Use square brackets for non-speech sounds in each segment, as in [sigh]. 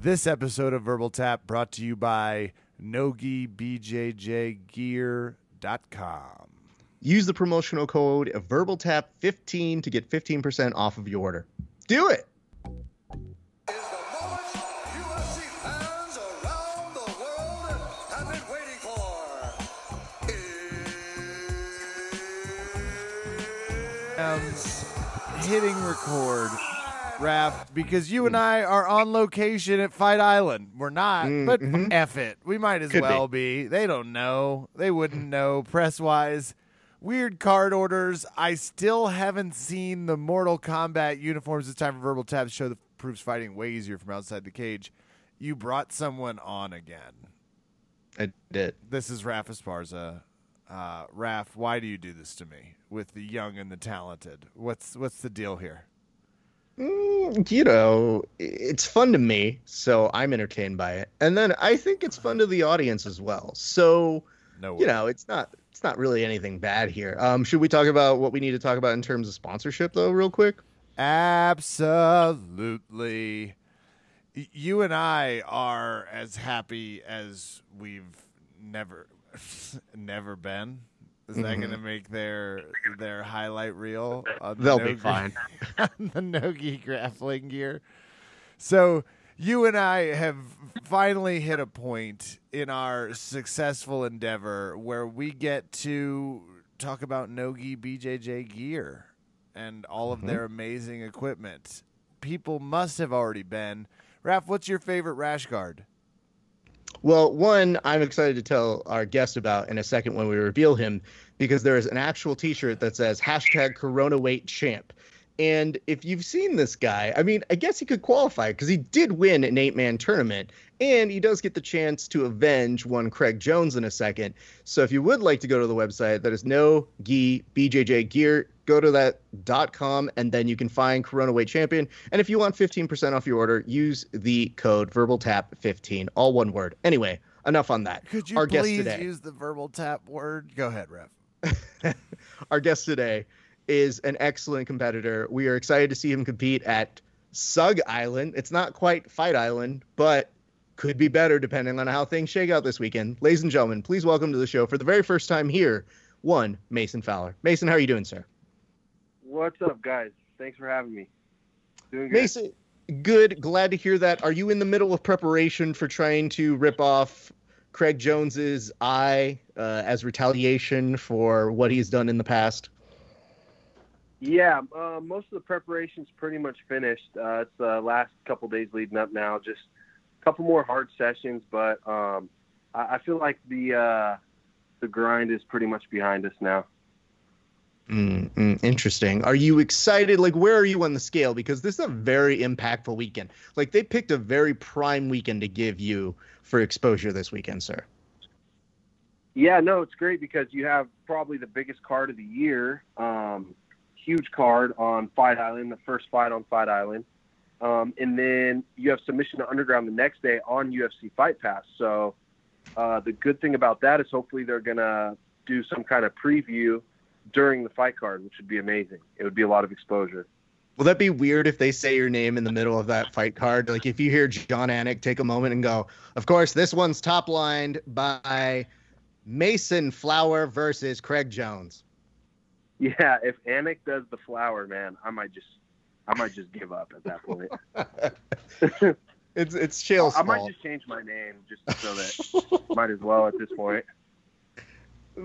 This episode of Verbal Tap brought to you by NogiBJJGear.com. Use the promotional code VerbalTap15 to get 15% off of your order. Do it. is the moment UFC fans around the world have been waiting for. Um, hitting record, Raph, because you and I are on location at Fight Island. We're not, but F it. We might as Mm, mm-hmm. Could well be. They don't know. They wouldn't know press wise. Weird card orders. I still haven't seen the Mortal Kombat uniforms. It's time for Verbal to show the proofs fighting way easier from outside the cage. You brought someone on again. I did. This is Raph Esparza. Uh, Raph, why do you do this to me with the young and the talented? What's what's the deal here? Mm, you know, it's fun to me, so I'm entertained by it. And then I think it's fun to the audience as well. So, No, way. you know, it's not it's not really anything bad here. Um, should we talk about what we need to talk about in terms of sponsorship though, real quick? absolutely. You and I are as happy as we've never [laughs] never been. Is that going to make their their highlight reel? the Mm-hmm. They'll be No Gi- fine. [laughs] on the Nogi grappling gear. So you and I have finally hit a point in our successful endeavor where we get to talk about Nogi BJJ gear and all of their amazing equipment. People must have already been. Raph, what's your favorite rash guard? Well, one, I'm excited to tell our guest about in a second when we reveal him, because there is an actual T-shirt that says hashtag Corona Weight Champ. And if you've seen this guy, I mean, I guess he could qualify because he did win an eight-man tournament, and he does get the chance to avenge one Craig Jones in a second. So if you would like to go to the website, that is no gi bjj gear. Go to that dot com, and then you can find Corona Weight Champion. And if you want 15% off your order, use the code VerbalTap15, all one word. Anyway, enough on that. Could you Our guest please today. use the verbal tap word? Go ahead, Raph. [laughs] our guest today is an excellent competitor. We are excited to see him compete at Sug Island. It's not quite Fight Island, but could be better depending on how things shake out this weekend. Ladies and gentlemen, please welcome to the show for the very first time here, one Mason Fowler. Mason, how are you doing, sir? What's up, guys? Thanks for having me. Doing good. Mason, good. Glad to hear that. Are you in the middle of preparation for trying to rip off Craig Jones's eye uh, as retaliation for what he's done in the past? Yeah, uh, most of the preparation's pretty much finished. Uh, it's the last couple days leading up now. Just a couple more hard sessions, but um, I, I feel like the uh, the grind is pretty much behind us now. Mm, mm, interesting. Are you excited? Like, where are you on the scale? Because this is a very impactful weekend. Like, they picked a very prime weekend to give you for exposure this weekend, sir. Yeah, no, it's great because you have probably the biggest card of the year. Um, huge card on Fight Island, the first fight on Fight Island. Um, and then you have submission to Underground the next day on UFC Fight Pass. So uh, the good thing about that is hopefully they're going to do some kind of preview during the fight card, which would be amazing. It would be a lot of exposure. Will that be weird if they say your name in the middle of that fight card? Like, if you hear Jon Anik take a moment and go, of course, this one's top lined by Mason Flower versus Craig Jones. Yeah, if Anik does the flower, man, I might just, I might just give up at that point. [laughs] It's it's Chael's I might just change my name just so that might as well at this point.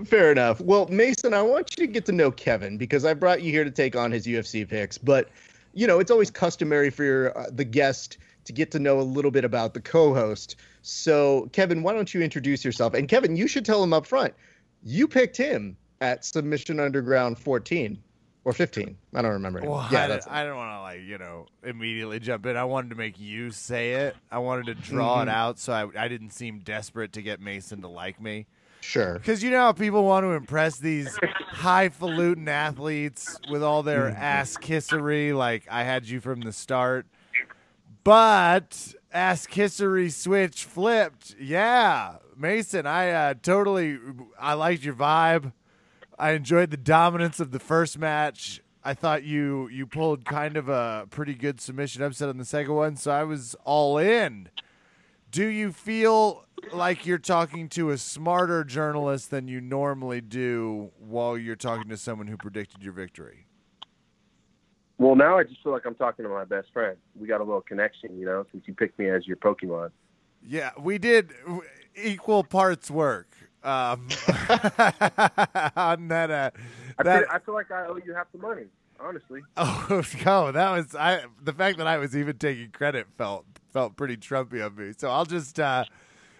Fair enough. Well, Mason, I want you to get to know Kevin because I brought you here to take on his UFC picks. But you know, it's always customary for your, uh, the guest to get to know a little bit about the co-host. So, Kevin, why don't you introduce yourself? And Kevin, you should tell him up front. You picked him at Submission Underground 14 or 15. I don't remember. Well, yeah, I, that's didn't, I didn't want to like you know immediately jump in. I wanted to make you say it. I wanted to draw Mm-hmm. it out so I, I didn't seem desperate to get Mason to like me. Sure. Because you know how people want to impress these highfalutin athletes with all their Mm-hmm. ass kissery, like I had you from the start. But ass kissery switch flipped. Yeah, Mason, I uh, totally, I liked your vibe. I enjoyed the dominance of the first match. I thought you you pulled kind of a pretty good submission upset on the second one, so I was all in. Do you feel like you're talking to a smarter journalist than you normally do while you're talking to someone who predicted your victory? Well, now I just feel like I'm talking to my best friend. We got a little connection, you know, since you picked me as your Pokemon. Yeah, we did equal parts work um, [laughs] on that. Uh, I, feel, I feel like I owe you half the money, honestly. [laughs] oh, [laughs] go that was I. The fact that I was even taking credit felt felt pretty Trumpy of me. So I'll just. Uh,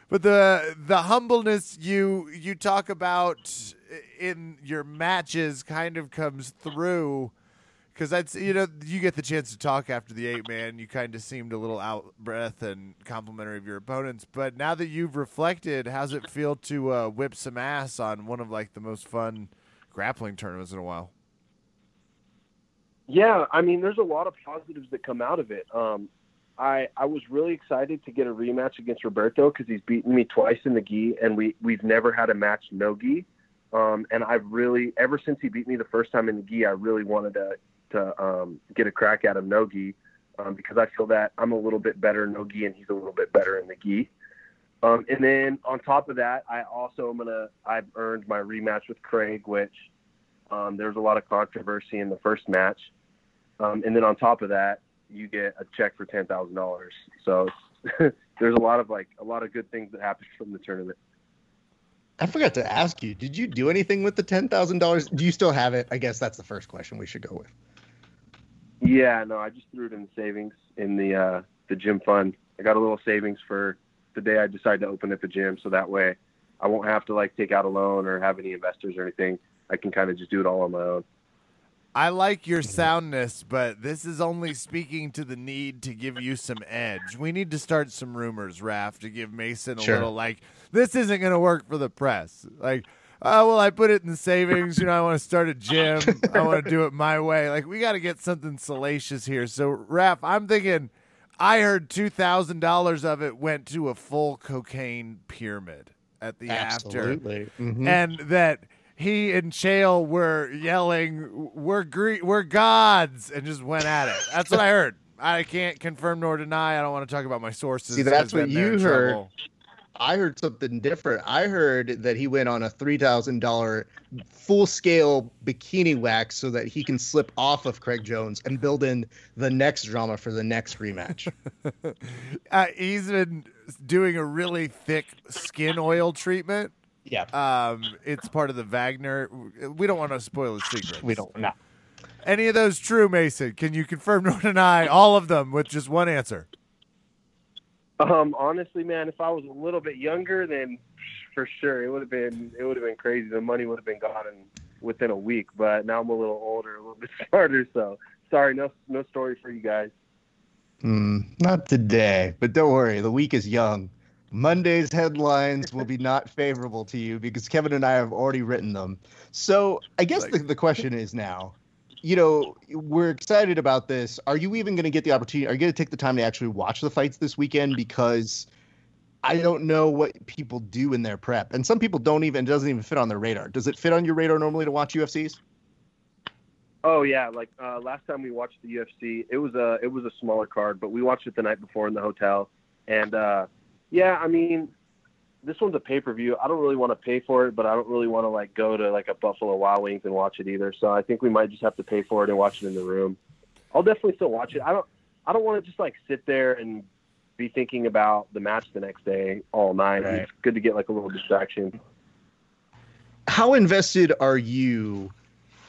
but the the humbleness you you talk about in your matches kind of comes through because that's you know you get the chance to talk after the eight man you kind of seemed a little out breath and complimentary of your opponents but now that you've reflected how's it feel to uh, whip some ass on one of like the most fun grappling tournaments in a while Yeah, I mean, there's a lot of positives that come out of it. Um, I I was really excited to get a rematch against Roberto because he's beaten me twice in the gi, and we we've never had a match no gi. Um, and I've really ever since he beat me the first time in the gi, I really wanted to to um, get a crack at him no gi um, because I feel that I'm a little bit better no gi and he's a little bit better in the gi. Um, and then on top of that, I also am gonna I've earned my rematch with Craig, which um, there was a lot of controversy in the first match. Um, and then on top of that, you get a check for ten thousand dollars. So [laughs] there's a lot of like a lot of good things that happen from the tournament. I forgot to ask you, did you do anything with the ten thousand dollars? Do you still have it? I guess that's the first question we should go with. Yeah, no, I just threw it in the savings in the uh, the gym fund. I got a little savings for the day I decide to open up a gym, so that way I won't have to like take out a loan or have any investors or anything. I can kind of just do it all on my own. I like your soundness, but this is only speaking to the need to give you some edge. We need to start some rumors, Raph, to give Mason a Sure. little like this isn't going to work for the press. Like, oh well, I put it in the savings. You know, I want to start a gym. I want to do it my way. Like, we got to get something salacious here. So, Raph, I'm thinking. I heard two thousand dollars of it went to a full cocaine pyramid at the after Absolutely. Mhm. and that he and Chael were yelling, "We're gre- we're gods," and just went at it. That's what I heard. I can't confirm nor deny. I don't want to talk about my sources. See, that's what you heard. trouble. I heard something different. I heard that he went on a three thousand dollar full scale bikini wax so that he can slip off of Craig Jones and build in the next drama for the next rematch. [laughs] Uh, he's been doing a really thick skin oil treatment. Yeah, Um, it's part of the Wagner. We don't want to spoil his [sighs] secret. we don't know. Any of those true, Mason? Can you confirm [laughs] or deny all of them with just one answer? Um, honestly, man, if I was a little bit younger, then for sure it would have been it would have been crazy. The money would have been gone in within a week. But now I'm a little older, a little [laughs] bit smarter. So sorry, no no story for you guys. Hmm, not today, but don't worry. The week is young. Monday's headlines will be not favorable to you because Kevin and I have already written them. So I guess Like- the, the question is now, you know, we're excited about this. Are you even going to get the opportunity? Are you going to take the time to actually watch the fights this weekend? Because I don't know what people do in their prep, and some people don't even it doesn't even fit on their radar. Does it fit on your radar normally to watch UFCs? Oh yeah, like uh, last time we watched the UFC, it was a it was a smaller card, but we watched it the night before in the hotel, and uh, yeah, I mean, this one's a pay per view. I don't really want to pay for it, but I don't really want to like go to like a Buffalo Wild Wings and watch it either. So I think we might just have to pay for it and watch it in the room. I'll definitely still watch it. I don't I don't want to just like sit there and be thinking about the match the next day all night. Right. It's good to get like a little distraction. how invested are you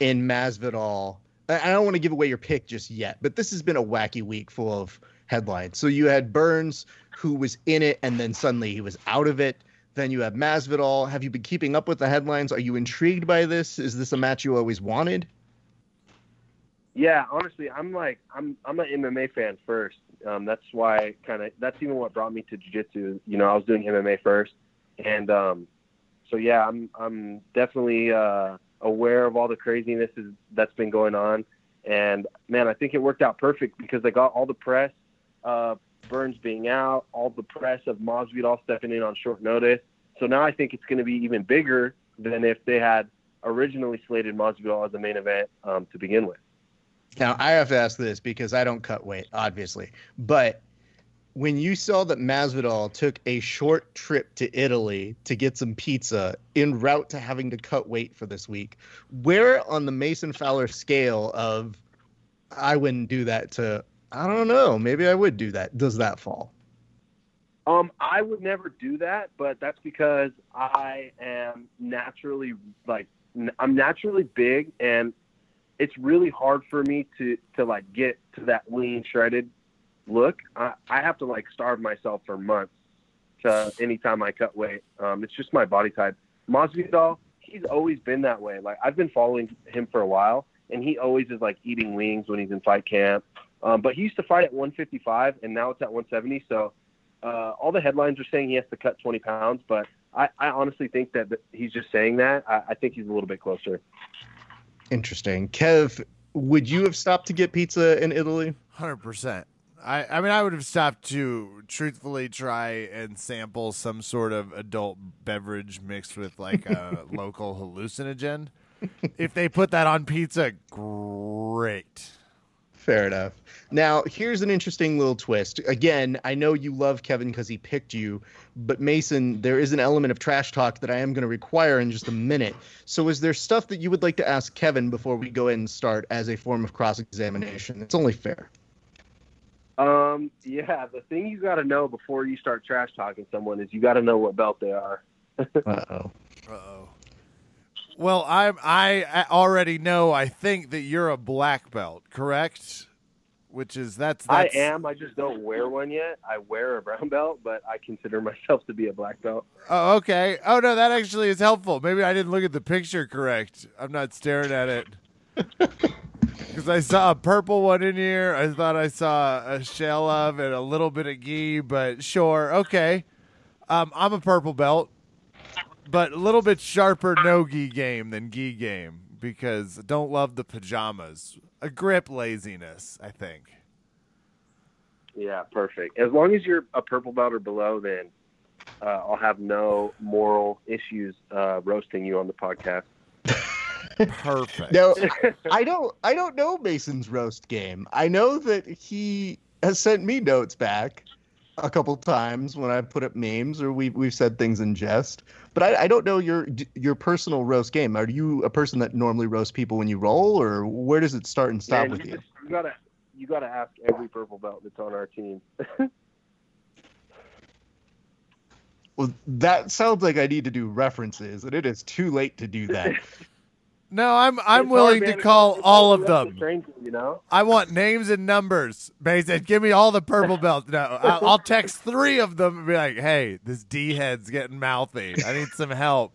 in Masvidal? I I don't want to give away your pick just yet, but this has been a wacky week full of headlines. So you had Burns, who was in it, and then suddenly he was out of it. Then you have Masvidal. Have you been keeping up with the headlines? Are you intrigued by this? Is this a match you always wanted? Yeah, honestly, I'm like I'm I'm an MMA fan first. Um, that's why kind of that's even what brought me to jiu-jitsu. You know, I was doing MMA first, and um, so yeah, I'm I'm definitely uh, aware of all the craziness that's been going on. And man, I think it worked out perfect because they got all the press, uh, Burns being out, all the press of Masvidal stepping in on short notice. So now I think it's going to be even bigger than if they had originally slated Masvidal as the main event um, to begin with. Now I have to ask this because I don't cut weight, obviously. But when you saw that Masvidal took a short trip to Italy to get some pizza en route to having to cut weight for this week, where on the Mason Fowler scale of I wouldn't do that to I don't know, maybe I would do that. Does that fall? Um, I would never do that, but that's because I am naturally like I'm naturally big, and it's really hard for me to to like get to that lean, shredded look. I, I have to like starve myself for months to anytime I cut weight. Um, it's just my body type. Masvidal, he's always been that way. Like I've been following him for a while, and he always is like eating wings when he's in fight camp. Um, but he used to fight at 155, and now it's at 170. So uh, all the headlines are saying he has to cut 20 pounds, but I, I honestly think that he's just saying that. I, I think he's a little bit closer. Interesting. Kev, would you have stopped to get pizza in Italy? Hundred percent. I, I mean, I would have stopped to truthfully try and sample some sort of adult beverage mixed with like a [laughs] local hallucinogen. If they put that on pizza, great. Fair enough. Now, here's an interesting little twist. Again, I know you love Kevin because he picked you, but Mason, there is an element of trash talk that I am going to require in just a minute. So, is there stuff that you would like to ask Kevin before we go ahead and start as a form of cross examination? It's only fair. Um, yeah, the thing you got to know before you start trash talking someone is you got to know what belt they are. Uh [laughs] oh. Uh-oh. Well, I'm I already know. I think that you're a black belt, correct? Which is that's, that's I am. I just don't wear one yet. I wear a brown belt, but I consider myself to be a black belt. Oh, okay. Oh no, that actually is helpful. Maybe I didn't look at the picture correct. I'm not staring at it. [laughs] Because I saw a purple one in here. I thought I saw a shell of and a little bit of ghee, but sure, okay. Um, I'm a purple belt, but a little bit sharper no gi game than gi game because don't love the pajamas. A grip laziness, I think. Yeah, perfect. As long as you're a purple belt or below, then uh, I'll have no moral issues uh, roasting you on the podcast. Perfect. Now, I don't I don't know Mason's roast game. I know that he has sent me notes back a couple times when I've put up memes or we've we've said things in jest. But I, I don't know your your personal roast game. Are you a person that normally roasts people when you roll, or where does it start and stop Man, with you, you? just- you gotta you gotta ask every purple belt that's on our team. [laughs] Well, that sounds like I need to do references, and it is too late to do that. [laughs] No, I'm I'm willing to call all of to let the them. stranger, you know. I want names and numbers. Mason, give me all the purple belts. No, I'll, I'll text three of them and be like, "Hey, this D head's getting mouthy. I need some help."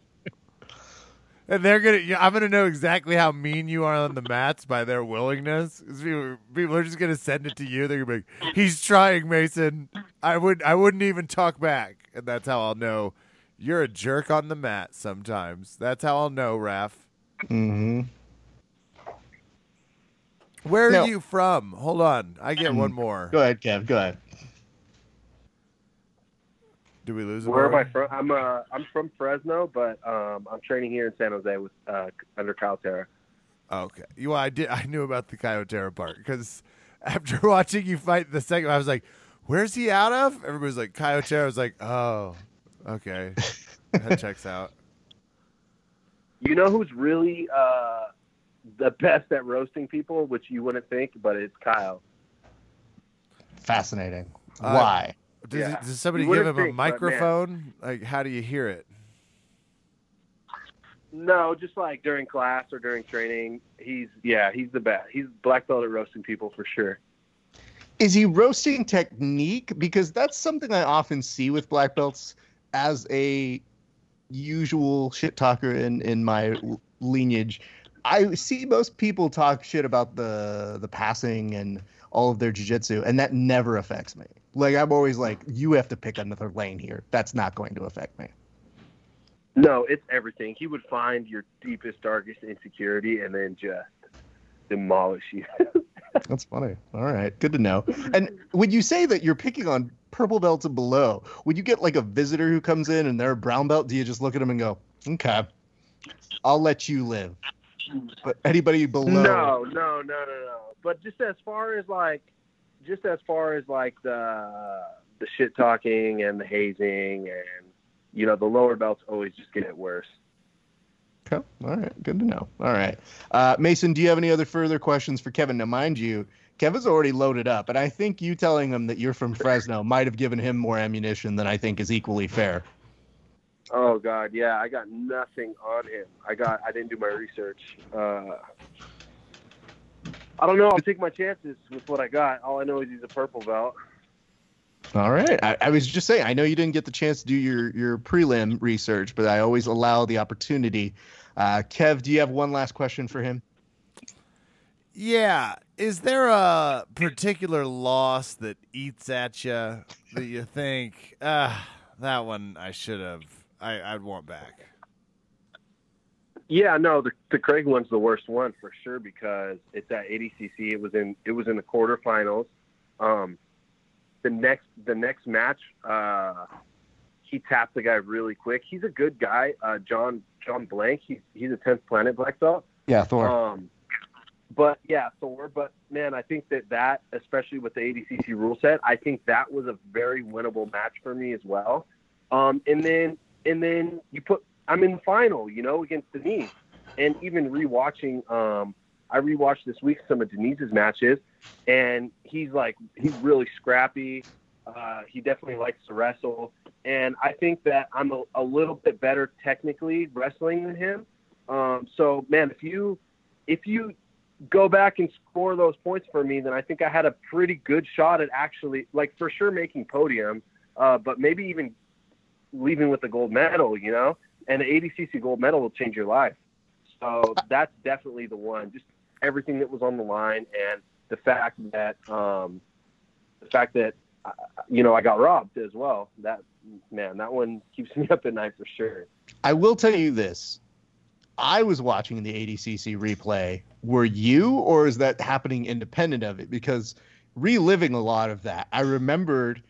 And they're gonna. I'm gonna know exactly how mean you are on the mats by their willingness. People, people are just gonna send it to you. They're gonna be like, "He's trying, Mason." I would. I wouldn't even talk back, and that's how I'll know you're a jerk on the mat. Sometimes that's how I'll know, Raf. Hmm Where are No. you from? Hold on, I get Um, one [clears throat] more. Go ahead, Kev. Go ahead. Do we lose him? Where am I from? I'm uh I'm from Fresno, but um I'm training here in San Jose with uh under Kyle Terra. Okay. You well, I did. I knew about the Kyotera part because after [laughs] watching you fight the second, I was like, "Where's he out of?" Everybody's like, "Kyotera." I was like, "Oh, okay, that checks out." You know who's really uh the best at roasting people, which you wouldn't think, but it's Kyle. Fascinating. Uh, Why? Does, Yeah. does somebody give him a think, but man. microphone? Like, how do you hear it? No, just like during class or during training, he's yeah, he's the best. He's black belt at roasting people for sure. Is he roasting technique? Because that's something I often see with black belts as a usual shit talker in in my lineage. I see most people talk shit about the the passing and all of their jujitsu, and that never affects me. Like I'm always like, you have to pick another lane here. That's not going to affect me. No, it's everything. He would find your deepest, darkest insecurity and then just demolish you. [laughs] That's funny. All right, good to know. And would you say that you're picking on purple belts and below? Would you get like a visitor who comes in and they're a brown belt? Do you just look at them and go, "Okay, I'll let you live"? But anybody below? No, no, no, no, no. But just as far as like, just as far as like the the shit talking and the hazing and you know the lower belts always just get it worse. All right. Good to know. All right. Uh, Mason, do you have any other further questions for Kevin? Now, mind you, Kevin's already loaded up, and I think you telling him that you're from Fresno might have given him more ammunition than I think is equally fair. Oh God, yeah, I got nothing on him. I got, I didn't do my research. Uh, I don't know. I'll take my chances with what I got. All I know is he's a purple belt. All right. I, I was just saying, I know you didn't get the chance to do your, your prelim research, but I always allow the opportunity. Uh, Kev, do you have one last question for him? Yeah. Is there a particular loss that eats at you that you think, ah, that one I should have, I, I'd want back? Yeah, no, the the Craig one's the worst one for sure because it's at ADCC. It was in it was in the quarterfinals. Um, the next the next match, uh, he tapped the guy really quick. He's a good guy, uh, Jon Jon Blank. He's he's a tenth planet black belt. Yeah, Thor. Um, but yeah, Thor. But man, I think that that, especially with the ADCC rule set, I think that was a very winnable match for me as well. Um, and then and then you put I'm in the final, you know, against Diniz, and even rewatching. Um, I rewatched this week some of Diniz's matches, and he's like he's really scrappy. Uh, he definitely likes to wrestle, and I think that I'm a, a little bit better technically wrestling than him. Um, so man, if you if you go back and score those points for me, then I think I had a pretty good shot at actually, like for sure, making podium, uh, but maybe even leaving with the gold medal. You know, and the ADCC gold medal will change your life. So that's definitely the one. Just everything that was on the line, and the fact that um, the fact that you know I got robbed as well. That man, that one keeps [laughs] me up at night for sure. I will tell you this. I was watching the ADCC replay. Were you, or is that happening independent of it? Because reliving a lot of that, I remembered,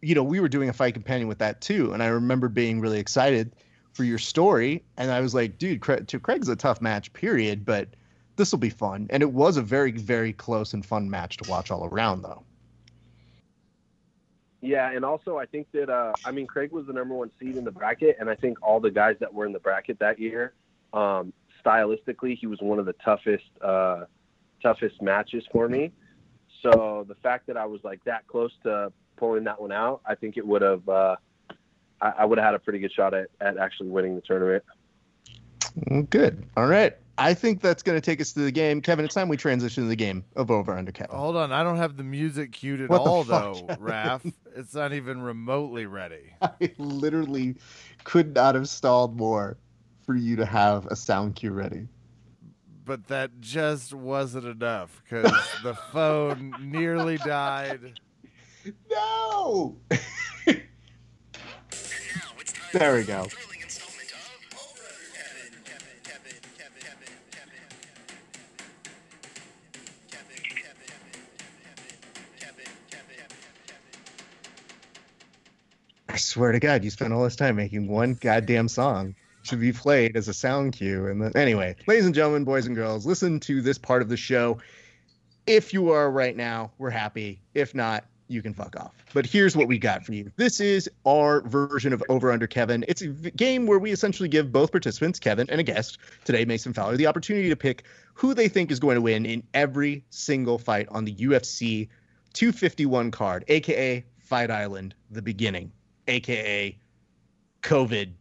you know, we were doing a fight companion with that too. And I remember being really excited for your story. And I was like, dude, Craig, to Craig's a tough match, period. But this will be fun. And it was a very, very close and fun match to watch all around, though. Yeah, and also I think that uh, I mean Craig was the number one seed in the bracket, and I think all the guys that were in the bracket that year, um, stylistically, he was one of the toughest uh, toughest matches for me. So the fact that I was like that close to pulling that one out, I think it would have uh, I, I would have had a pretty good shot at, at actually winning the tournament. Mm, Good. All right. I think that's going to take us to the game. Kevin, it's time we transition to the game of Over Under Kevin. Hold on, I don't have the music cued at What all, fuck, though, Raph. [laughs] It's not even remotely ready. I literally could not have stalled more for you to have a sound cue ready. But that just wasn't enough because the [laughs] phone nearly died. No! [laughs] there we go. I swear to God, you spent all this time making one goddamn song to be played as a sound cue. And then, anyway, ladies and gentlemen, boys and girls, listen to this part of the show. If you are right now, we're happy. If not, you can fuck off. But here's what we got for you. This is our version of Over Under Kevin. It's a game where we essentially give both participants, Kevin and a guest, today Mason Fowler, the opportunity to pick who they think is going to win in every single fight on the UFC 251 card, aka Fight Island, the beginning, aka COVID,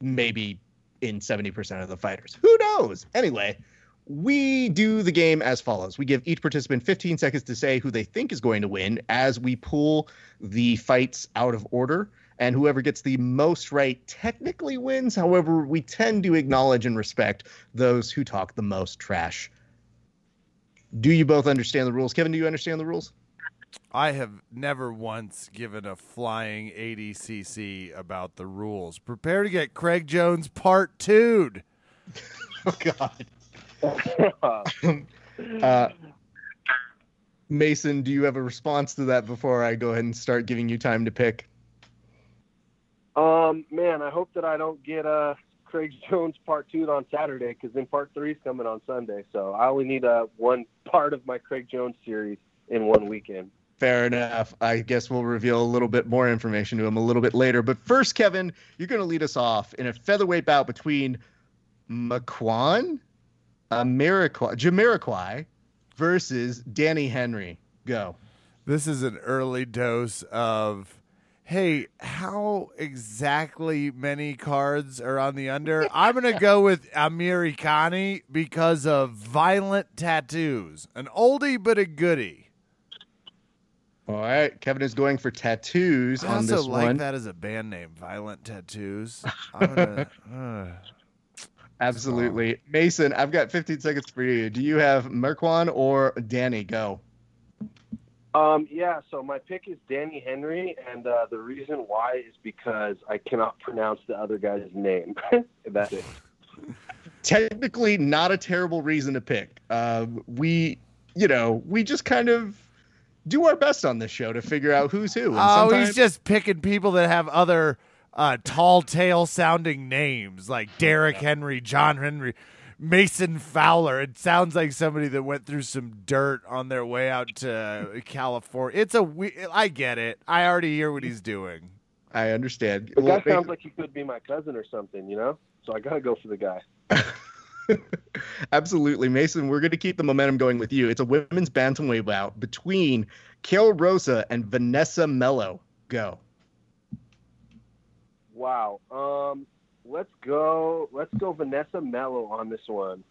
maybe in 70% of the fighters. Who knows? Anyway, we do the game as follows. We give each participant 15 seconds to say who they think is going to win as we pull the fights out of order. And whoever gets the most right technically wins. However, we tend to acknowledge and respect those who talk the most trash. Do you both understand the rules? Kevin, do you understand the rules? I have never once given a flying ADCC about the rules. Prepare to get Craig Jones part two. [laughs] Oh, God. [laughs] Uh, Mason, do you have a response to that before I go ahead and start giving you time to pick? Um, man, I hope that I don't get uh Craig [laughs] Jones part two on Saturday because then part three is coming on Sunday. So I only need uh, one part of my Craig Jones series in one weekend. Fair enough. I guess we'll reveal a little bit more information to him a little bit later. But first, Kevin, you're going to lead us off in a featherweight bout between McQuan, Ameriqu- Jamiroquai versus Danny Henry. Go. This is an early dose of, hey, how exactly many cards are on the under? [laughs] I'm going to go with Americani because of violent tattoos. An oldie but a goodie. All right. Kevin is going for tattoos I on also this like one. that as a band name, Violent Tattoos. [laughs] I'm gonna, uh, Absolutely. Mason, I've got 15 seconds for you. Do you have Merquan or Danny? Go. Um, yeah, so my pick is Danny Henry, and uh, the reason why is because I cannot pronounce the other guy's name. [laughs] That's it. Technically, not a terrible reason to pick. Uh, we, you know, we just kind of do our best on this show to figure out who's who. And oh, sometimes- he's just picking people that have other uh, tall tale sounding names like [laughs] Derek Henry, John Henry, Mason Fowler. It sounds like somebody that went through some dirt on their way out to California. It's a we- I get it. I already hear what he's doing. I understand. The Well, sounds like he could be my cousin or something, you know? So I gotta go for the guy. [laughs] [laughs] Absolutely, Mason. We're going to keep the momentum going with you. It's a women's bantamweight bout between Kale Rosa and Vanessa Melo. Go. Wow. Um, let's go. Let's go Vanessa Melo on this one.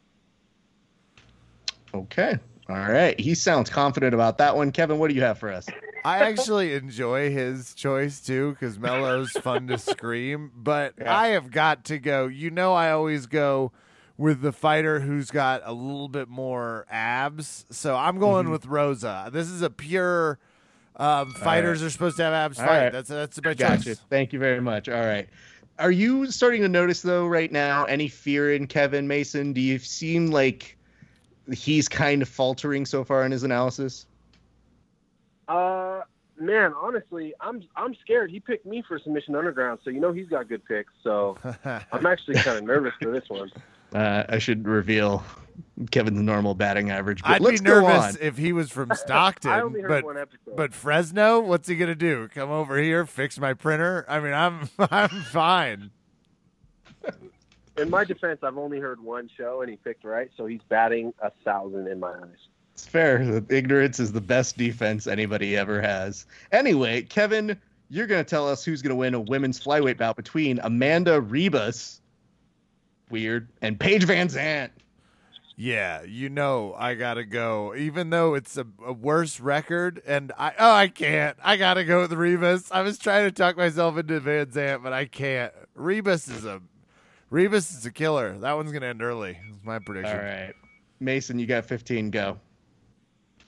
Okay. All right. He sounds confident about that one. Kevin, what do you have for us? I actually enjoy his choice too because Melo's fun to [laughs] scream. But Yeah. I have got to go. You know, I always go with the fighter who's got a little bit more abs. So I'm going Mhm. with Rosa. This is a pure. Um, fighters are supposed to have abs All fight. right. That's that's my Gotcha. choice. Thank you very much. All right. Are you starting to notice though right now any fear in Kevin Mason? Do you seem like he's kind of faltering so far in his analysis? Uh, man, honestly, I'm I'm scared. He picked me for submission underground, so you know he's got good picks. So [laughs] I'm actually kind of nervous for this one. Uh, I should reveal Kevin's normal batting average. But I'd let's be nervous if he was from [laughs] I Stockton, only heard but one episode. but Fresno, what's he gonna do? Come over here, fix my printer? I mean, I'm [laughs] I'm fine. in my defense, I've only heard one show, and he picked right, so he's batting a thousand in my eyes. It's fair. Ignorance is the best defense anybody ever has. Anyway, Kevin, you're going to tell us who's going to win a women's flyweight bout between Amanda Ribas, weird, and Paige VanZant. Yeah, you know I gotta go. Even though it's a, a worse record, and I oh I can't. I gotta go with Ribas. I was trying to talk myself into VanZant, but I can't. Ribas is a Ribas is a killer. That one's gonna end early. That's my prediction. All right. Mason, you got 15. Go.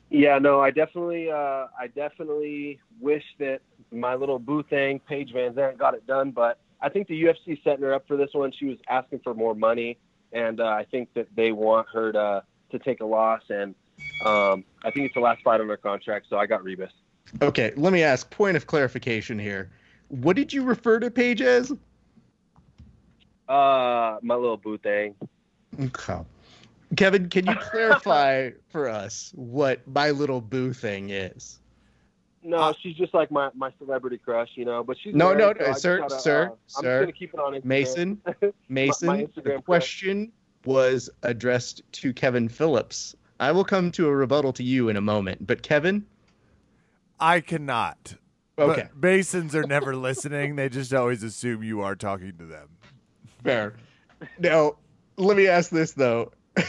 Yeah, no, I definitely, uh, I definitely wish that my little boo thing, Paige VanZant, got it done. But I think the UFC setting her up for this one. She was asking for more money, and uh, I think that they want her to to take a loss. And um, I think it's the last fight on her contract, so I got Ribas. Okay, let me ask. Point of clarification here. What did you refer to Paige as? Uh, my little boo thing. Okay. Kevin, can you [laughs] clarify for us what my little boo thing is? No, Uh, she's just like my, my celebrity crush, you know. But she's No, married, no, so no, I sir, gotta, sir, uh, I'm gonna keep it on Instagram. Mason, [laughs] Mason, my the Instagram crush. question was addressed to Kevin Phillips. I will come to a rebuttal to you in a moment, but Kevin, I cannot. okay, But Masons are never listening. They just always assume you are talking to them. fair. Now, let me ask this though. [laughs]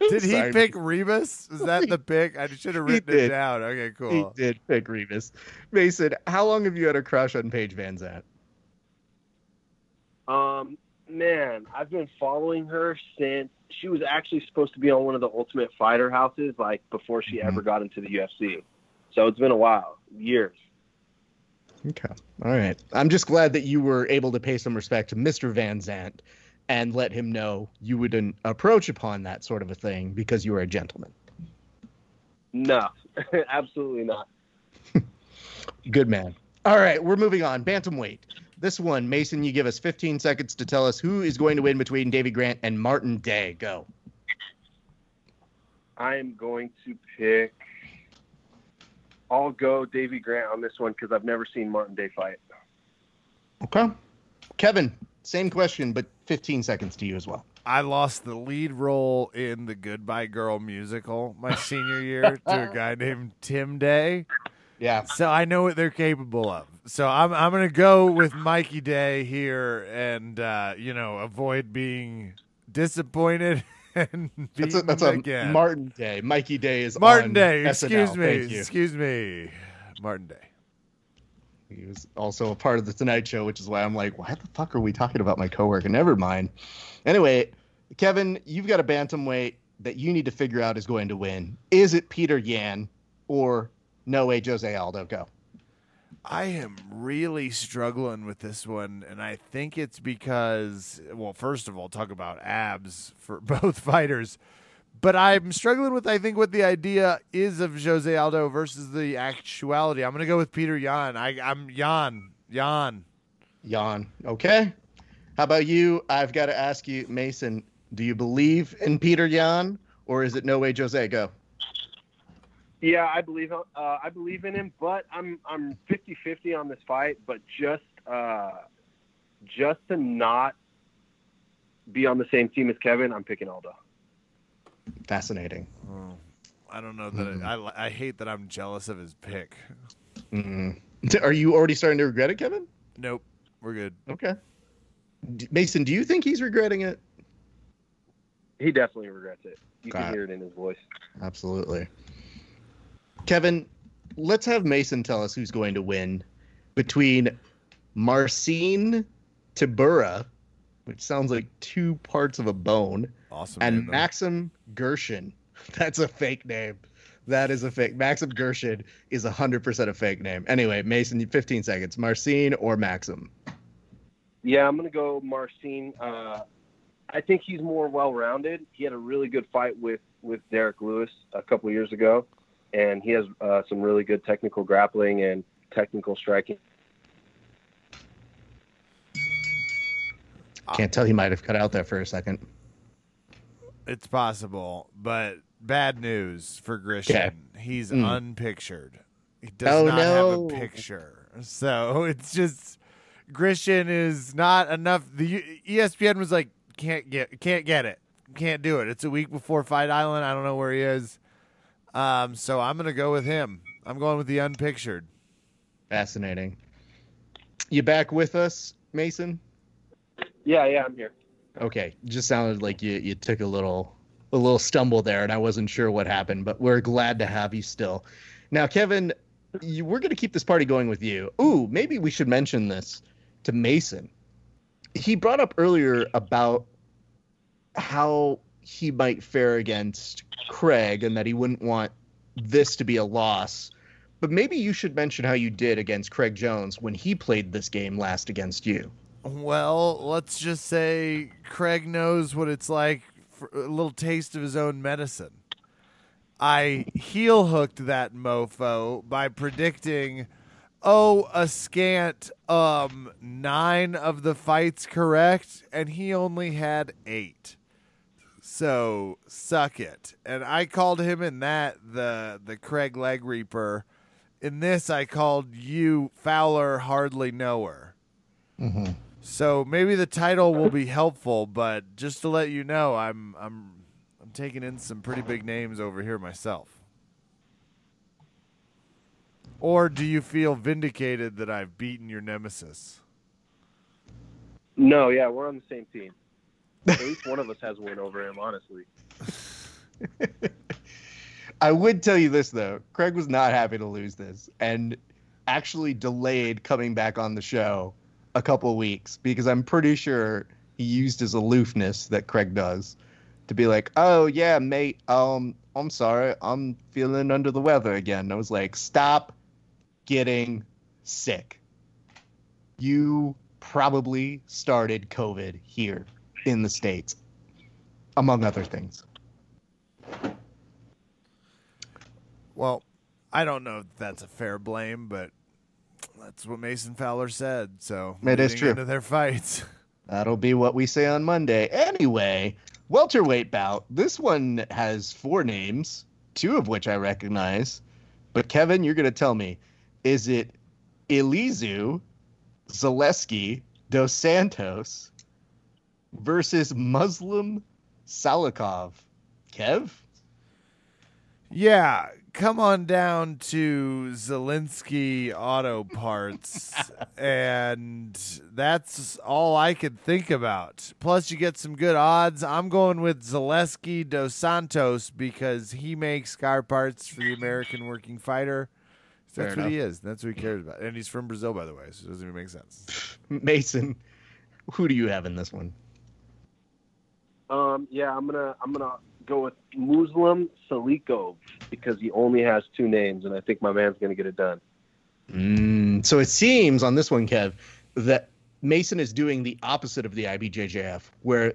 [laughs] Did he Sorry. pick Ribas? Is that the [laughs] pick? I should have written it down. Okay, cool. He did pick Ribas. Mason, how long have you had a crush on Paige VanZant? Um, man, I've been following her since she was actually supposed to be on one of the Ultimate Fighter houses, like before she Mhm. ever got into the UFC. So it's been a while, years. Okay. All right. I'm just glad that you were able to pay some respect to Mr. VanZant and let him know you wouldn't uh, approach upon that sort of a thing because you were a gentleman. No, [laughs] absolutely not. [laughs] Good man. All right, we're moving on. Bantamweight. this one, Mason, you give us 15 seconds to tell us who is going to win between Davy Grant and Martin Day. Go. I am going to pick. I'll go Davy Grant on this one because I've never seen Martin Day fight. Okay. Kevin, same question, but 15 seconds to you as well. I lost the lead role in the Goodbye Girl musical my senior year to a guy [laughs] named Tim Day. Yeah. So I know what they're capable of. So I'm I'm gonna go with Mikey Day here and uh, you know, avoid being disappointed [laughs] and That's a, that's a again. Martin Day. Mikey Day is Martin on Day, SNL. excuse me. Excuse me. Martin Day. He was also a part of the Tonight Show, which is why I'm like, why the fuck are we talking about my coworker? Never mind. Anyway, Kevin, you've got a bantamweight that you need to figure out is going to win. Is it Petr Yan or no way Jose Aldo? Go. I am really struggling with this one, and I think it's because, well, first of all, talk about abs for [laughs] both fighters, but I'm struggling with, I think, what the idea is of Jose Aldo versus the actuality. I'm going to go with Petr Yan. I, I'm Yan. Yan. Yan. Okay. How about you? I've got to ask you, Mason, do you believe in Petr Yan or is it no way Jose? Go. Yeah, I believe uh, I believe in him, but I'm I'm 50-50 on this fight. But just uh, just to not be on the same team as Kevin, I'm picking Aldo. Fascinating. I don't know that Mhm. I, I, I hate that I'm jealous of his pick. Mm. Are you already starting to regret it, Kevin? Nope. We're good. Okay. D- Mason, do you think he's regretting it? He definitely regrets it. You Got can it. hear it in his voice. Absolutely. Kevin, let's have Mason tell us who's going to win between Marcin Tybura, which sounds like two parts of a bone, Awesome. and name. Maxim Gershon. [laughs] That's a fake name. That is a fake. Maxim Gershon is 100% a fake name. Anyway, Mason, 15 seconds. Marcin or Maxim? Yeah, I'm gonna go Marcin. Uh, I think he's more well-rounded. He had a really good fight with with Derrick Lewis a couple years ago, and he has uh, some really good technical grappling and technical striking. Can't tell. He might have cut out there for a second. It's possible, but bad news for Grisham. He's Mm. unpictured. He does Oh, not no. have a picture. So [laughs] it's just Grisham is not enough. The ESPN was like, can't get, can't get it, can't do it. It's a week before Fight Island. I don't know where he is. Um, so I'm gonna go with him. I'm going with the unpictured. Fascinating. You back with us, Mason? Yeah, yeah, I'm here. Okay, just sounded like you you took a little a little stumble there, and I wasn't sure what happened, but we're glad to have you still. Now, Kevin, you, we're going to keep this party going with you. Ooh, maybe we should mention this to Mason. He brought up earlier about how he might fare against Craig, and that he wouldn't want this to be a loss. But maybe you should mention how you did against Craig Jones when he played this game last against you. Well, let's just say Craig knows what it's like for a little taste of his own medicine. I heel hooked that mofo by predicting, oh, a scant um nine of the fights correct, and he only had eight. So suck it. And I called him in that the the Craig Leg Reaper. In this, I called you Fowler Hardly Knower. So maybe the title will be helpful, but just to let you know, I'm I'm I'm taking in some pretty big names over here myself. Or do you feel vindicated that I've beaten your nemesis? No, yeah, we're on the same team. At least one of us has a win over him, honestly. [laughs] I would tell you this though, Craig was not happy to lose this, and actually delayed coming back on the show a couple weeks because I'm pretty sure he used his aloofness that Craig does to be like, "Oh yeah, mate, um, I'm sorry, I'm feeling under the weather again." And I was like, "Stop getting sick. You probably started COVID here in the states, among other things." Well, I don't know if that's a fair blame, but That's what Mason Fowler said. So It is true. Into their fights. [laughs] That'll be what we say on Monday. Anyway, welterweight bout. This one has four names, two of which I recognize. But Kevin, you're going to tell me, is it Elizeu Zaleski dos Santos versus Muslim Salikhov? Kev? Yeah, come on down to Zaleski Auto Parts, [laughs] and that's all I could think about. Plus, you get some good odds. I'm going with Zaleski dos Santos because he makes car parts for the American working fighter. That's Fair what he is. That's what he cares about. And he's from Brazil, by the way, so it doesn't even make sense. [laughs] Mason, who do you have in this one? Um, yeah, I'm gonna I'm gonna go with Muslim Salikhov because he only has two names, and I think my man's gonna get it done. Mm, so it seems on this one, Kev, that Mason is doing the opposite of the IBJJF, where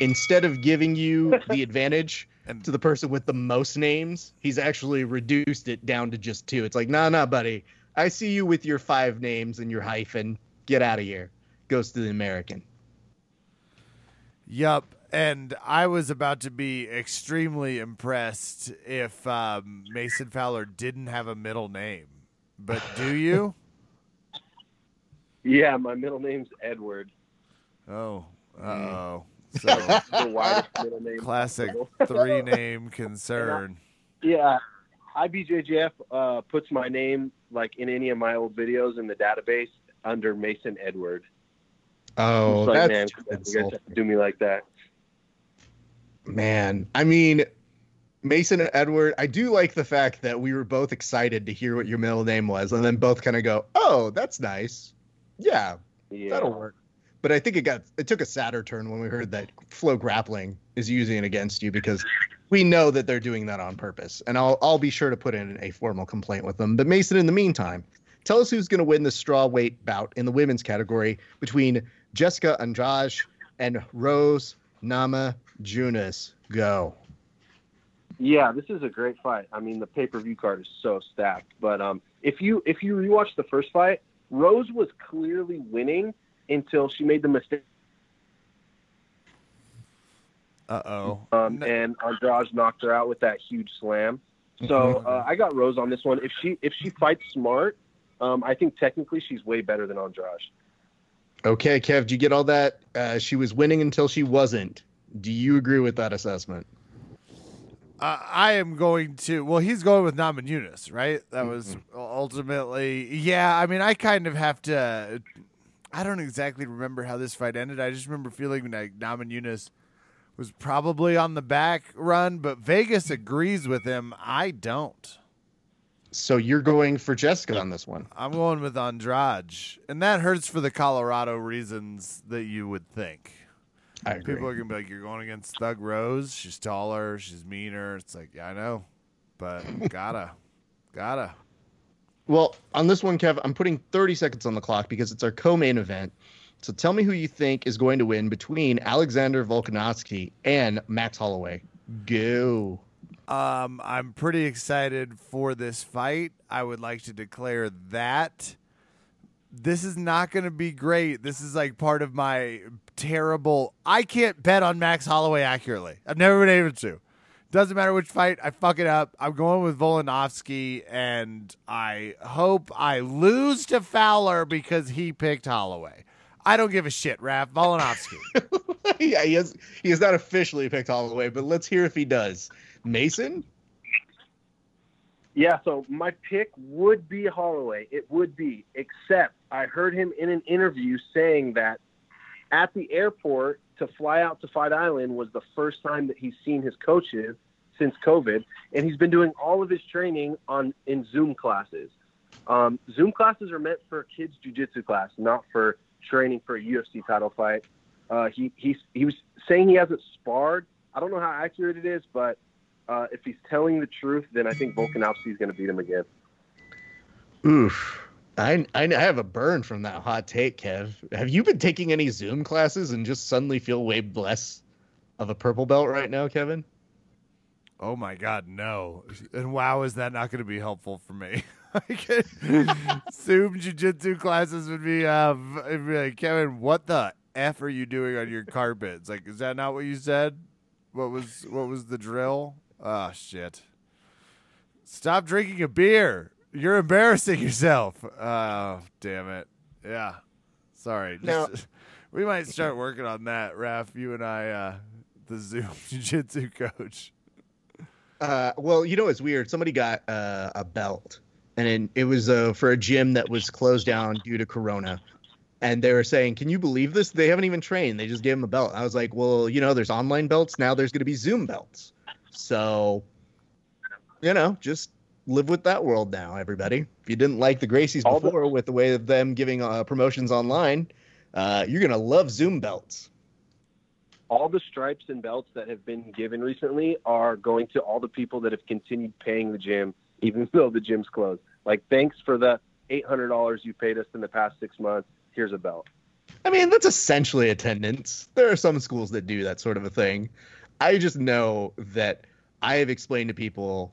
instead of giving you the [laughs] advantage And- to the person with the most names, he's actually reduced it down to just two. It's like, nah, nah, buddy. I see you with your five names and your hyphen. Get out of here. Goes to the American. Yup. And I was about to be extremely impressed if um, Mason Fowler didn't have a middle name. But do [laughs] you? Yeah, my middle name's Edward. Oh, uh oh. [laughs] So The widest middle name. classic [laughs] three name concern. Yeah, IBJJF uh, puts my name like in any of my old videos in the database under Mason Edward. Oh, It's like, that's come on, you guys have to do me like that. Man, I mean, Mason and Edward, I do like the fact that we were both excited to hear what your middle name was, and then both kind of go, "Oh, that's nice. Yeah, Yeah. that'll work." But I think it got it took a sadder turn when we heard that Flow Grappling is using it against you because we know that they're doing that on purpose, and I'll I'll be sure to put in a formal complaint with them. But Mason, in the meantime, tell us who's going to win the straw weight bout in the women's category between Jessica Andrade and Rose Nama Junis. Go. Yeah, this is a great fight. I mean, the pay per view card is so stacked. But um, if you if you rewatch the first fight, Rose was clearly winning until she made the mistake, Uh oh. um, and Andrade knocked her out with that huge slam. So [laughs] uh, I got Rose on this one. If she if she fights smart, um, I think technically she's way better than Andrade. Okay, Kev, do you get all that? Uh, she was winning until she wasn't. Do you agree with that assessment? Uh, I am going to. Well, he's going with Namajunas, right? That was ultimately. Yeah, I mean, I kind of have to. I don't exactly remember how this fight ended. I just remember feeling like Namajunas was probably on the back run, but Vegas agrees with him. I don't. So you're going for Jessica on this one. I'm going with Andrade, and that hurts for the Colorado reasons that you would think. I agree. People are gonna be like, "You're going against Thug Rose. She's taller. She's meaner." It's like, yeah, I know, but [laughs] gotta, gotta. Well, on this one, Kev, I'm putting 30 seconds on the clock because it's our co-main event. So tell me who you think is going to win between Alexander Volkanovski and Max Holloway. Go. Um, I'm pretty excited for this fight. I would like to declare that this is not going to be great. This is like part of my terrible. I can't bet on Max Holloway accurately. I've never been able to. Doesn't matter which fight, I fuck it up. I'm going with Volkanovski, and I hope I lose to Fowler because he picked Holloway. I don't give a shit, Raph. Volkanovski. [laughs] yeah, he has he has not officially picked Holloway, but let's hear if he does. Mason? Yeah, so my pick would be Holloway. It would be, except I heard him in an interview saying that at the airport to fly out to Fight Island was the first time that he's seen his coaches since COVID, and he's been doing all of his training on in Zoom classes. Um, Zoom classes are meant for kids' jujitsu class, not for training for a UFC title fight. Uh, he he's, he was saying he hasn't sparred. I don't know how accurate it is, but uh, if he's telling the truth, then I think Volkanovski is going to beat him again. Oof. I, I have a burn from that hot take, Kev. Have you been taking any Zoom classes and just suddenly feel way less of a purple belt right now, Kevin? Oh my God, no! And wow, is that not going to be helpful for me? [laughs] Like, [laughs] Zoom jujitsu classes would be, um, it'd be like, Kevin, what the f are you doing on your carpets? Like, is that not what you said? What was what was the drill? Oh shit! Stop drinking a beer. You're embarrassing yourself. Oh damn it! Yeah, sorry. Just, Now- [laughs] we might start working on that, Raph. You and I, uh, the Zoom [laughs] jiu-jitsu coach. Uh, well, you know it's weird. Somebody got uh, a belt, and it, it was uh, for a gym that was closed down due to Corona. And they were saying, "Can you believe this? They haven't even trained. They just gave him a belt." I was like, "Well, you know, there's online belts now. There's going to be Zoom belts. So, you know, just live with that world now, everybody. If you didn't like the Gracies All the- before with the way of them giving uh, promotions online, uh, you're gonna love Zoom belts." all the stripes and belts that have been given recently are going to all the people that have continued paying the gym even [laughs] though the gym's closed. Like, thanks for the eight hundred dollars you paid us in the past six months. Here's a belt. I mean, that's essentially attendance. There are some schools that do that sort of a thing. I just know that I have explained to people,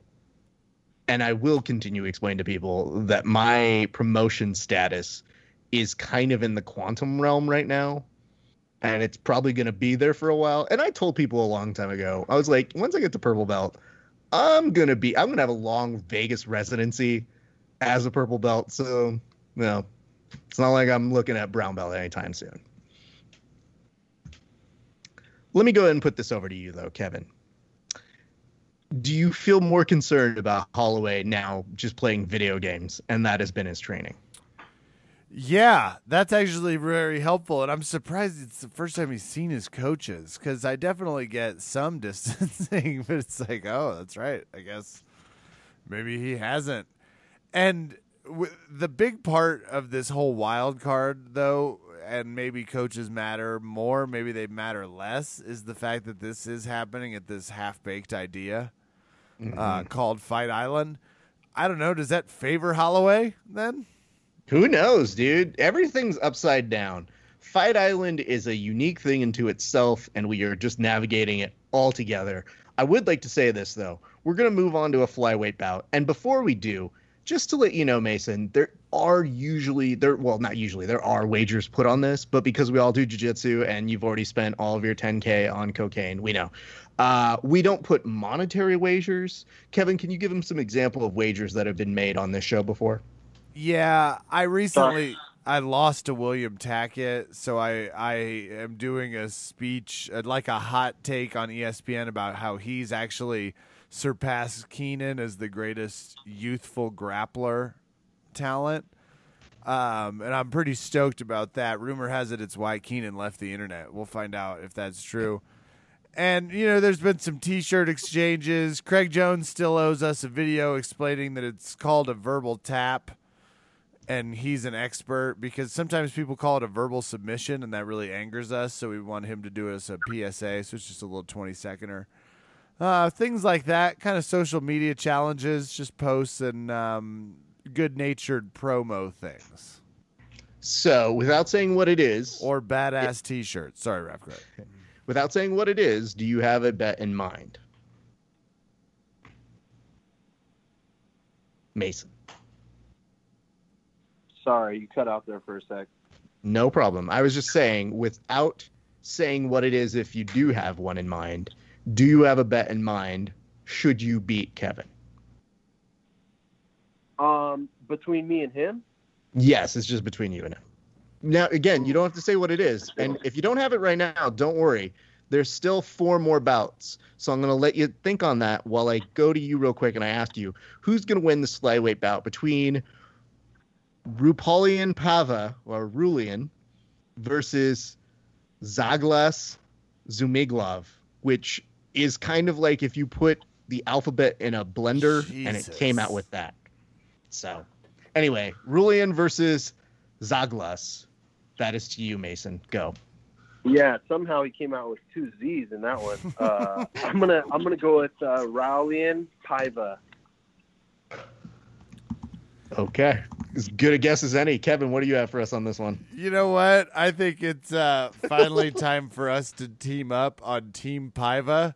and I will continue to explain to people, that my promotion status is kind of in the quantum realm right now. And it's probably going to be there for a while. And I told people a long time ago, I was like, once I get to purple belt, I'm going to be, I'm going to have a long Vegas residency as a purple belt. So, you know, it's not like I'm looking at brown belt anytime soon. Let me go ahead and put this over to you, though, Kevin. Do you feel more concerned about Holloway now just playing video games, and that has been his training? Yeah, that's actually very helpful, and I'm surprised it's the first time he's seen his coaches because I definitely get some [laughs] distancing, but it's like, oh, that's right. I guess maybe he hasn't. And w- the big part of this whole wild card, though, and maybe coaches matter more, maybe they matter less, is the fact that this is happening at this half baked idea uh, called Fight Island. I don't know. Does that favor Holloway then? Who knows, dude? Everything's upside down. Fight Island is a unique thing into itself, and we are just navigating it all together. I would like to say this, though. We're going to move on to a flyweight bout. And before we do, just to let you know, Mason, there are usually, there well, not usually, there are wagers put on this, but because we all do jiu-jitsu and you've already spent all of your 10K on cocaine, we know. Uh, we don't put monetary wagers. Kevin, can you give him some example of wagers that have been made on this show before? Yeah, I recently I lost to William Tackett, so I I am doing a speech uh, like a hot take on ESPN about how he's actually surpassed Keenan as the greatest youthful grappler talent. Um, and I'm pretty stoked about that. Rumor has it it's why Keenan left the internet. We'll find out if that's true. And you know, there's been some T-shirt exchanges. Craig Jones still owes us a video explaining that it's called a verbal tap and he's an expert because sometimes people call it a verbal submission and that really angers us so we want him to do us a psa so it's just a little 20 seconder uh, things like that kind of social media challenges just posts and um, good natured promo things So, without saying what it is, or badass t-shirts sorry go ahead. Without saying what it is, do you have a bet in mind? Mason. Sorry, you cut out there for a sec. No problem. I was just saying, without saying what it is, if you do have one in mind, do you have a bet in mind should you beat Kevin? Um, between me and him, Yes, it's just between you and him. Now, again, you don't have to say what it is. And if you don't have it right now, don't worry. There's still four more bouts. So I'm going to let you think on that while I go to you real quick and I ask you who's going to win the flyweight bout between Rupolian Pava or Rulian versus Zaglas Zumiglov, which is kind of like if you put the alphabet in a blender and it came out with that. So, anyway, Rulian versus Zaglas. That is to you, Mason. Go. yeah, somehow he came out with two Z's in that one. Uh, [laughs] I'm gonna I'm gonna go with uh, Raulian Paiva. Okay. As good a guess as any. Kevin, what do you have for us on this one? you know what i think it's uh, finally [laughs] time for us to team up on team paiva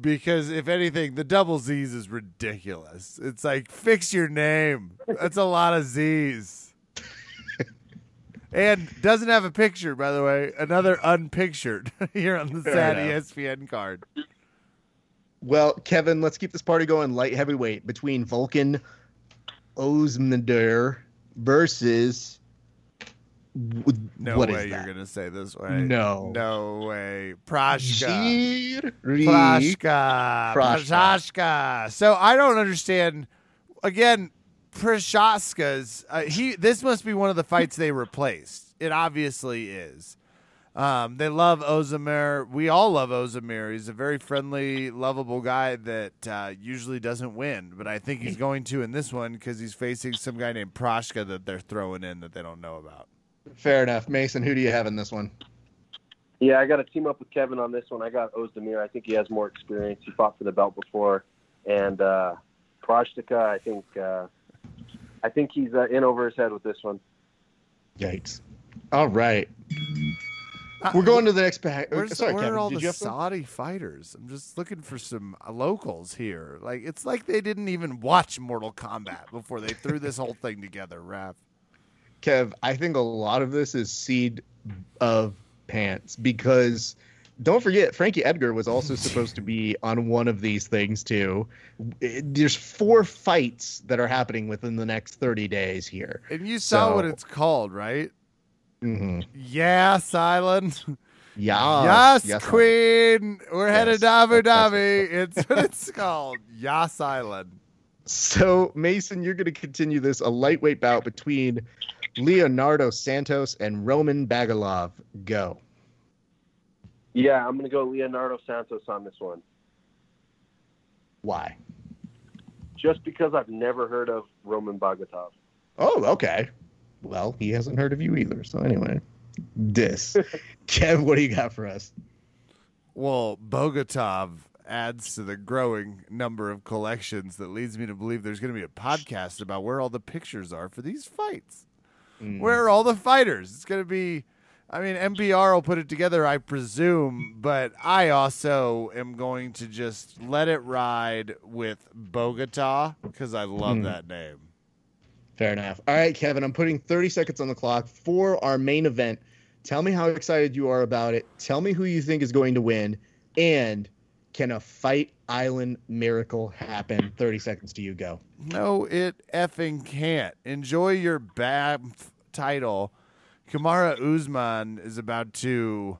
because if anything the double z's is ridiculous it's like fix your name that's a lot of z's and doesn't have a picture, by the way. Another unpictured [laughs] here on the Fair sad enough. ESPN card. Well, Kevin, let's keep this party going light heavyweight between Vulcan Osmander versus. No what way you're gonna say this way. No. no way. Jiri- Prashka. Prashka. Prashka. So I don't understand. Again, Prashka's. Uh, he. This must be one of the fights they replaced. It obviously is. Um, they love Ozamir. We all love Ozamir. He's a very friendly, lovable guy that uh, usually doesn't win, but I think he's going to in this one because he's facing some guy named Prashka that they're throwing in that they don't know about. Fair enough. Mason, who do you have in this one? Yeah, I got to team up with Kevin on this one. I got Ozdemir. I think he has more experience. He fought for the belt before, and uh, Prashtika. I think uh, I think he's uh, in over his head with this one. Yikes. All right. Uh, We're going to the next pack. Where's, Sorry, where Kevin. are all did the you have? Saudi fighters? I'm just looking for some uh, locals here. Like it's like they didn't even watch Mortal Kombat before they threw this whole thing together. Raph. Kev, I think a lot of this is seed of pants because don't forget Frankie Edgar was also supposed to be on one of these things too. There's four fights that are happening within the next 30 days here. And you saw what it's called, right? Mm-hmm. Yeah, Silent. Yeah. yes, Queen. We're headed to Abu Yes, Dhabi. It's what it's [laughs] called. Yas Island. So Mason, you're going to continue this a lightweight bout between Leonardo Santos and Roman Bagalov. Go. Yeah, I'm gonna go Leonardo Santos on this one, Why? just because I've never heard of Roman Bagatov. Oh, okay. Well, he hasn't heard of you either. So anyway, this. [laughs] Kev, what do you got for us? Well, Bogotov adds to the growing number of collections that leads me to believe there's going to be a podcast about where all the pictures are for these fights. Mm. Where are all the fighters? It's going to be, I mean, NPR will put it together, I presume, but I also am going to just let it ride with Bogota because I love Hmm. that name. Fair enough. All right, Kevin, I'm putting 30 seconds on the clock for our main event. Tell me how excited you are about it. Tell me who you think is going to win. And can a fight island miracle happen? 30 seconds to you go. No, it effing can't. Enjoy your BAMF title. Kamaru Usman is about to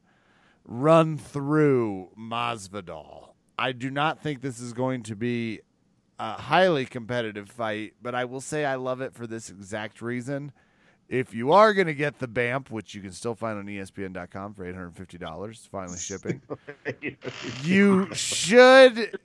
run through Masvidal. I do not think this is going to be a highly competitive fight, but I will say I love it for this exact reason. If you are going to get the BAMF, which you can still find on ESPN.com for $850, finally [laughs] shipping, you should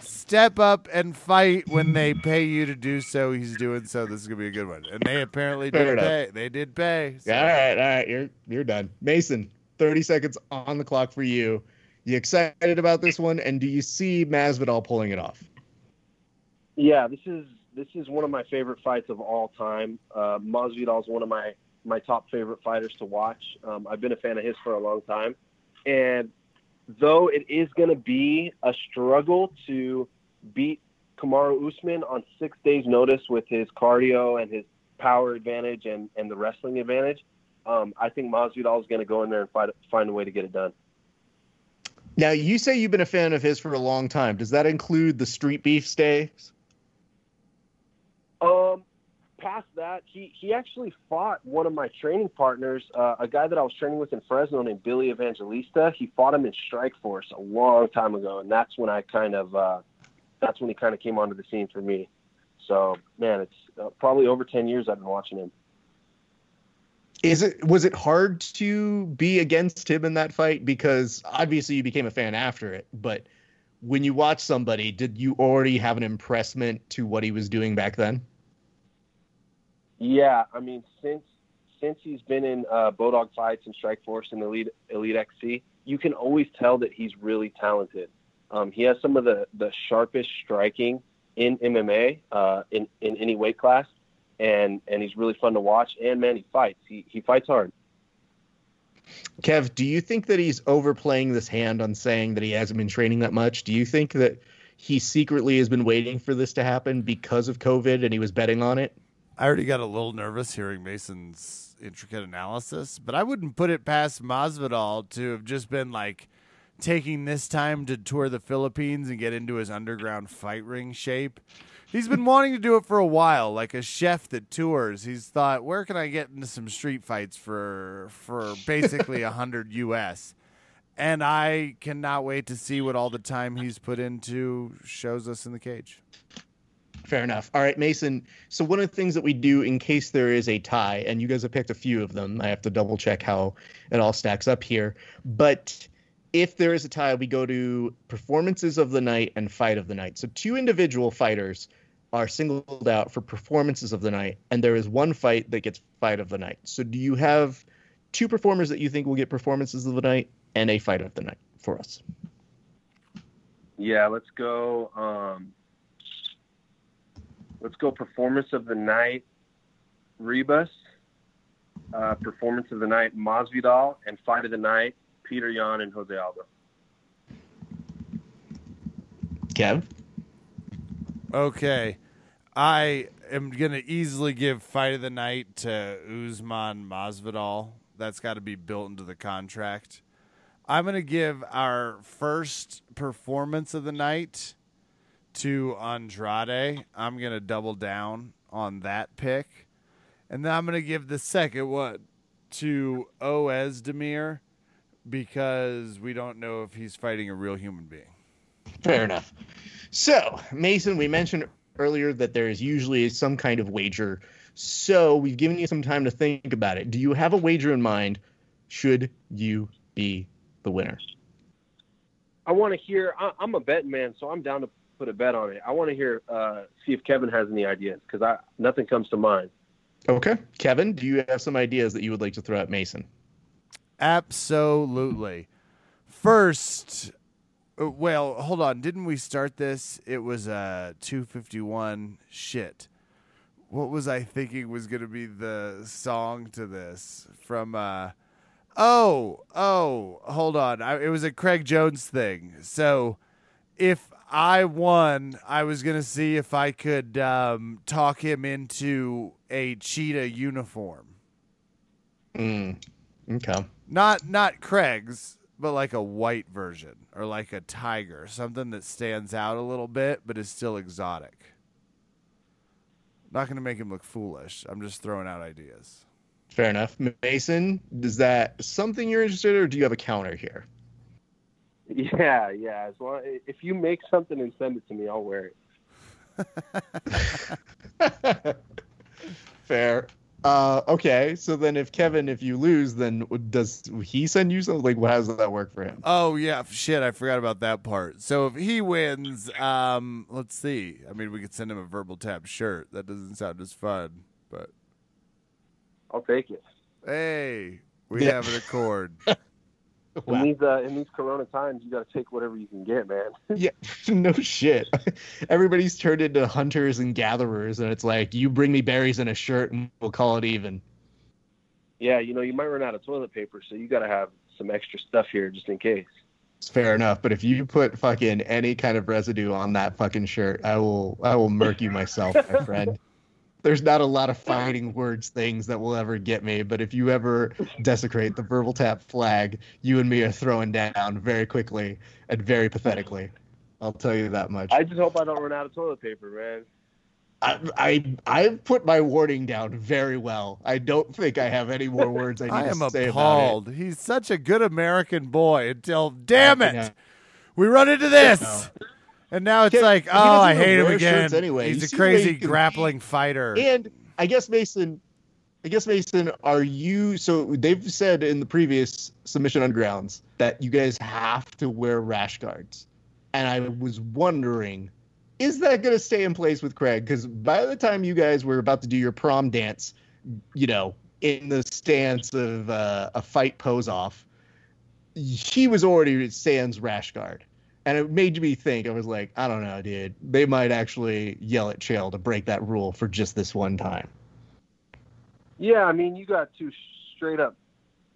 step up and fight when they pay you to do so. He's doing so. This is gonna be a good one, and they apparently Fair did enough. pay. They did pay. so- All right, all right, you're you're done. Mason, 30 seconds on the clock for you. You excited about this one? And do you see Masvidal pulling it off? Yeah, this is this is one of my favorite fights of all time. Uh, Masvidal is one of my my top favorite fighters to watch. Um, I've been a fan of his for a long time, and though it is going to be a struggle to beat Kamaru Usman on six days' notice with his cardio and his power advantage and, and the wrestling advantage, um, I think Masvidal is going to go in there and fight, find a way to get it done. Now, you say you've been a fan of his for a long time. Does that include the street beef stays? Past that, he he actually fought one of my training partners, uh, a guy that I was training with in Fresno named Billy Evangelista. He fought him in Strike Force a long time ago, and that's when I kind of uh, that's when he kind of came onto the scene for me. So, man, it's uh, probably over ten years I've been watching him. Is it was it hard to be against him in that fight because obviously you became a fan after it, but when you watch somebody, did you already have an impressment to what he was doing back then? Yeah, I mean, since since he's been in uh, Bodog fights and Strike Force and Elite Elite XC, you can always tell that he's really talented. Um, he has some of the the sharpest striking in MMA uh, in in any weight class, and and he's really fun to watch. And man, he fights. He he fights hard. Kev, do you think that he's overplaying this hand on saying that he hasn't been training that much? Do you think that he secretly has been waiting for this to happen because of COVID and he was betting on it? I already got a little nervous hearing Mason's intricate analysis, but I wouldn't put it past Masvidal to have just been like taking this time to tour the Philippines and get into his underground fight ring shape. He's been wanting to do it for a while, like a chef that tours. He's thought, where can I get into some street fights for for basically a hundred US? And I cannot wait to see what all the time he's put into shows us in the cage. Fair enough. All right, Mason. So one of the things that we do in case there is a tie, and you guys have picked a few of them. I have to double check how it all stacks up here. But if there is a tie, we go to performances of the night and fight of the night. So two individual fighters are singled out for performances of the night, and there is one fight that gets fight of the night. So do you have two performers that you think will get performances of the night and a fight of the night for us? Yeah, let's go. Um, let's go. Performance of the night, Ribas. Uh, performance of the night, Masvidal, and fight of the night, Petr Yan and Jose Aldo. Kev? Okay. I am going to easily give fight of the night to Usman Masvidal. That's got to be built into the contract. I'm going to give our first performance of the night to Andrade. I'm going to double down on that pick. And then I'm going to give the second one to Oezdemir because we don't know if he's fighting a real human being. Fair enough. So, Mason, we mentioned earlier that there is usually some kind of wager. So, we've given you some time to think about it. Do you have a wager in mind? Should you be the winner? I want to hear. I, I'm a betting man, so I'm down to put a bet on it. I want to hear. Uh, see if Kevin has any ideas because I nothing comes to mind. Okay. Kevin, do you have some ideas that you would like to throw at Mason? Absolutely. First, uh, well, hold on. Didn't we start this? It was uh 251 shit. What was I thinking was going to be the song to this from uh Oh, oh, hold on. I, it was a Craig Jones thing. So, if I won, I was going to see if I could um, talk him into a cheetah uniform. Mm. Okay. Not not Craig's, but like a white version or like a tiger, something that stands out a little bit but is still exotic. Not going to make him look foolish. I'm just throwing out ideas. Fair enough. Mason, is that something you're interested in, or do you have a counter here? Yeah, yeah. As long if you make something and send it to me, I'll wear it. [laughs] Fair. Uh, okay, so then if Kevin, if you lose, then does he send you something? Like, how does that work for him? Oh yeah, shit, I forgot about that part. So if he wins, um, let's see. I mean, we could send him a verbal tap shirt. That doesn't sound as fun, but I'll take it. hey, we Yeah. have an accord. [laughs] [laughs] In these uh, in these Corona times, you got to take whatever you can get, man. [laughs] Yeah, [laughs] no shit. Everybody's turned into hunters and gatherers, and it's like you bring me berries and a shirt, and we'll call it even. yeah, you know, you might run out of toilet paper, so you got to have some extra stuff here just in case. It's fair enough, but if you put fucking any kind of residue on that fucking shirt, I will I will murk you myself, my friend. There's not a lot of fighting words things that will ever get me, but if you ever desecrate the verbal tap flag, you and me are throwing down very quickly and very pathetically. I'll tell you that much. I just hope I don't run out of toilet paper, man. I, I I've put my warning down very well. I don't think I have any more words I [laughs] need I to am say appalled. He's such a good American boy until, damn it, we run into this. And now it's like, oh, I hate him again. anyway. You He's a see the way crazy grappling fighter. And I guess Mason, I guess Mason, are you? So they've said in the previous submission on grounds that you guys have to wear rash guards, and I was wondering, is that going to stay in place with Craig? Because by the time you guys were about to do your prom dance, you know, in the stance of uh, a fight pose off, he was already sans rash guard. And it made me think, I was like, I don't know, dude. They might actually yell at Chael to break that rule for just this one time. Yeah, I mean, you got two straight up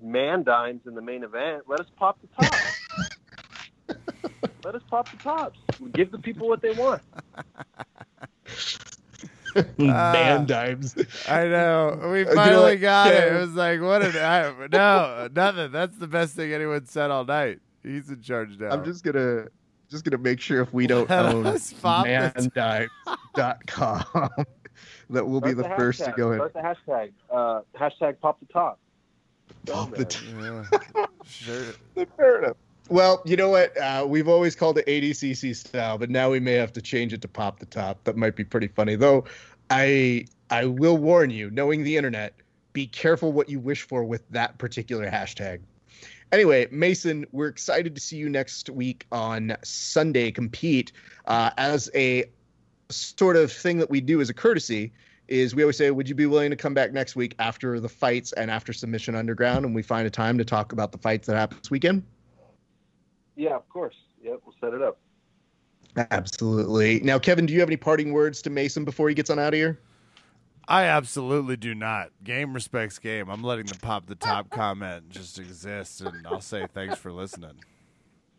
man dimes in the main event. Let us pop the tops. [laughs] Let us pop the tops. Give the people what they want. [laughs] Man dimes. I know. We Uh, you know finally what, got it. It was like, what an. I, no, nothing. That's the best thing anyone said all night. He's in charge now. I'm just gonna just gonna make sure if we don't [laughs] own us pop this. mandimes.com [laughs] that we'll be Start the first to hashtag. go in. Start the hashtag. Uh, hashtag pop the top. Pop the man. t- Yeah. [laughs] sure. Fair enough. Well, you know what? Uh, we've always called it ADCC style, but now we may have to change it to pop the top. That might be pretty funny, though. I I will warn you, knowing the internet, be careful what you wish for with that particular hashtag. Anyway, Mason, we're excited to see you next week on Sunday compete uh, as a sort of thing that we do as a courtesy is we always say, would you be willing to come back next week after the fights and after Submission Underground, and we find a time to talk about the fights that happen this weekend? Yeah, of course. Yep, we'll set it up. Absolutely. Now, Kevin, do you have any parting words to Mason before he gets on out of here? I absolutely do not. Game respects game. I'm letting the pop the top comment just exist, and I'll say thanks for listening.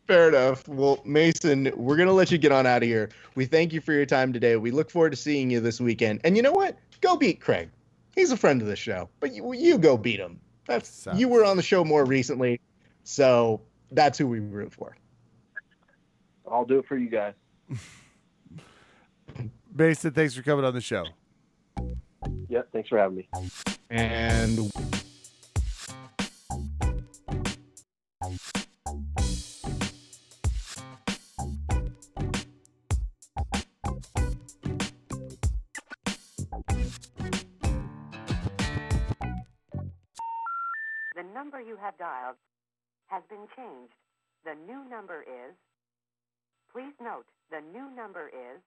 Fair enough. Well, Mason, we're going to let you get on out of here. We thank you for your time today. We look forward to seeing you this weekend. And you know what? Go beat Craig. He's a friend of the show, but you, you go beat him. That's Sounds- you were on the show more recently, so that's who we root for. I'll do it for you guys. [laughs] Mason, thanks for coming on the show. Yep, thanks for having me. And The number you have dialed has been changed. The new number is. Please note, the new number is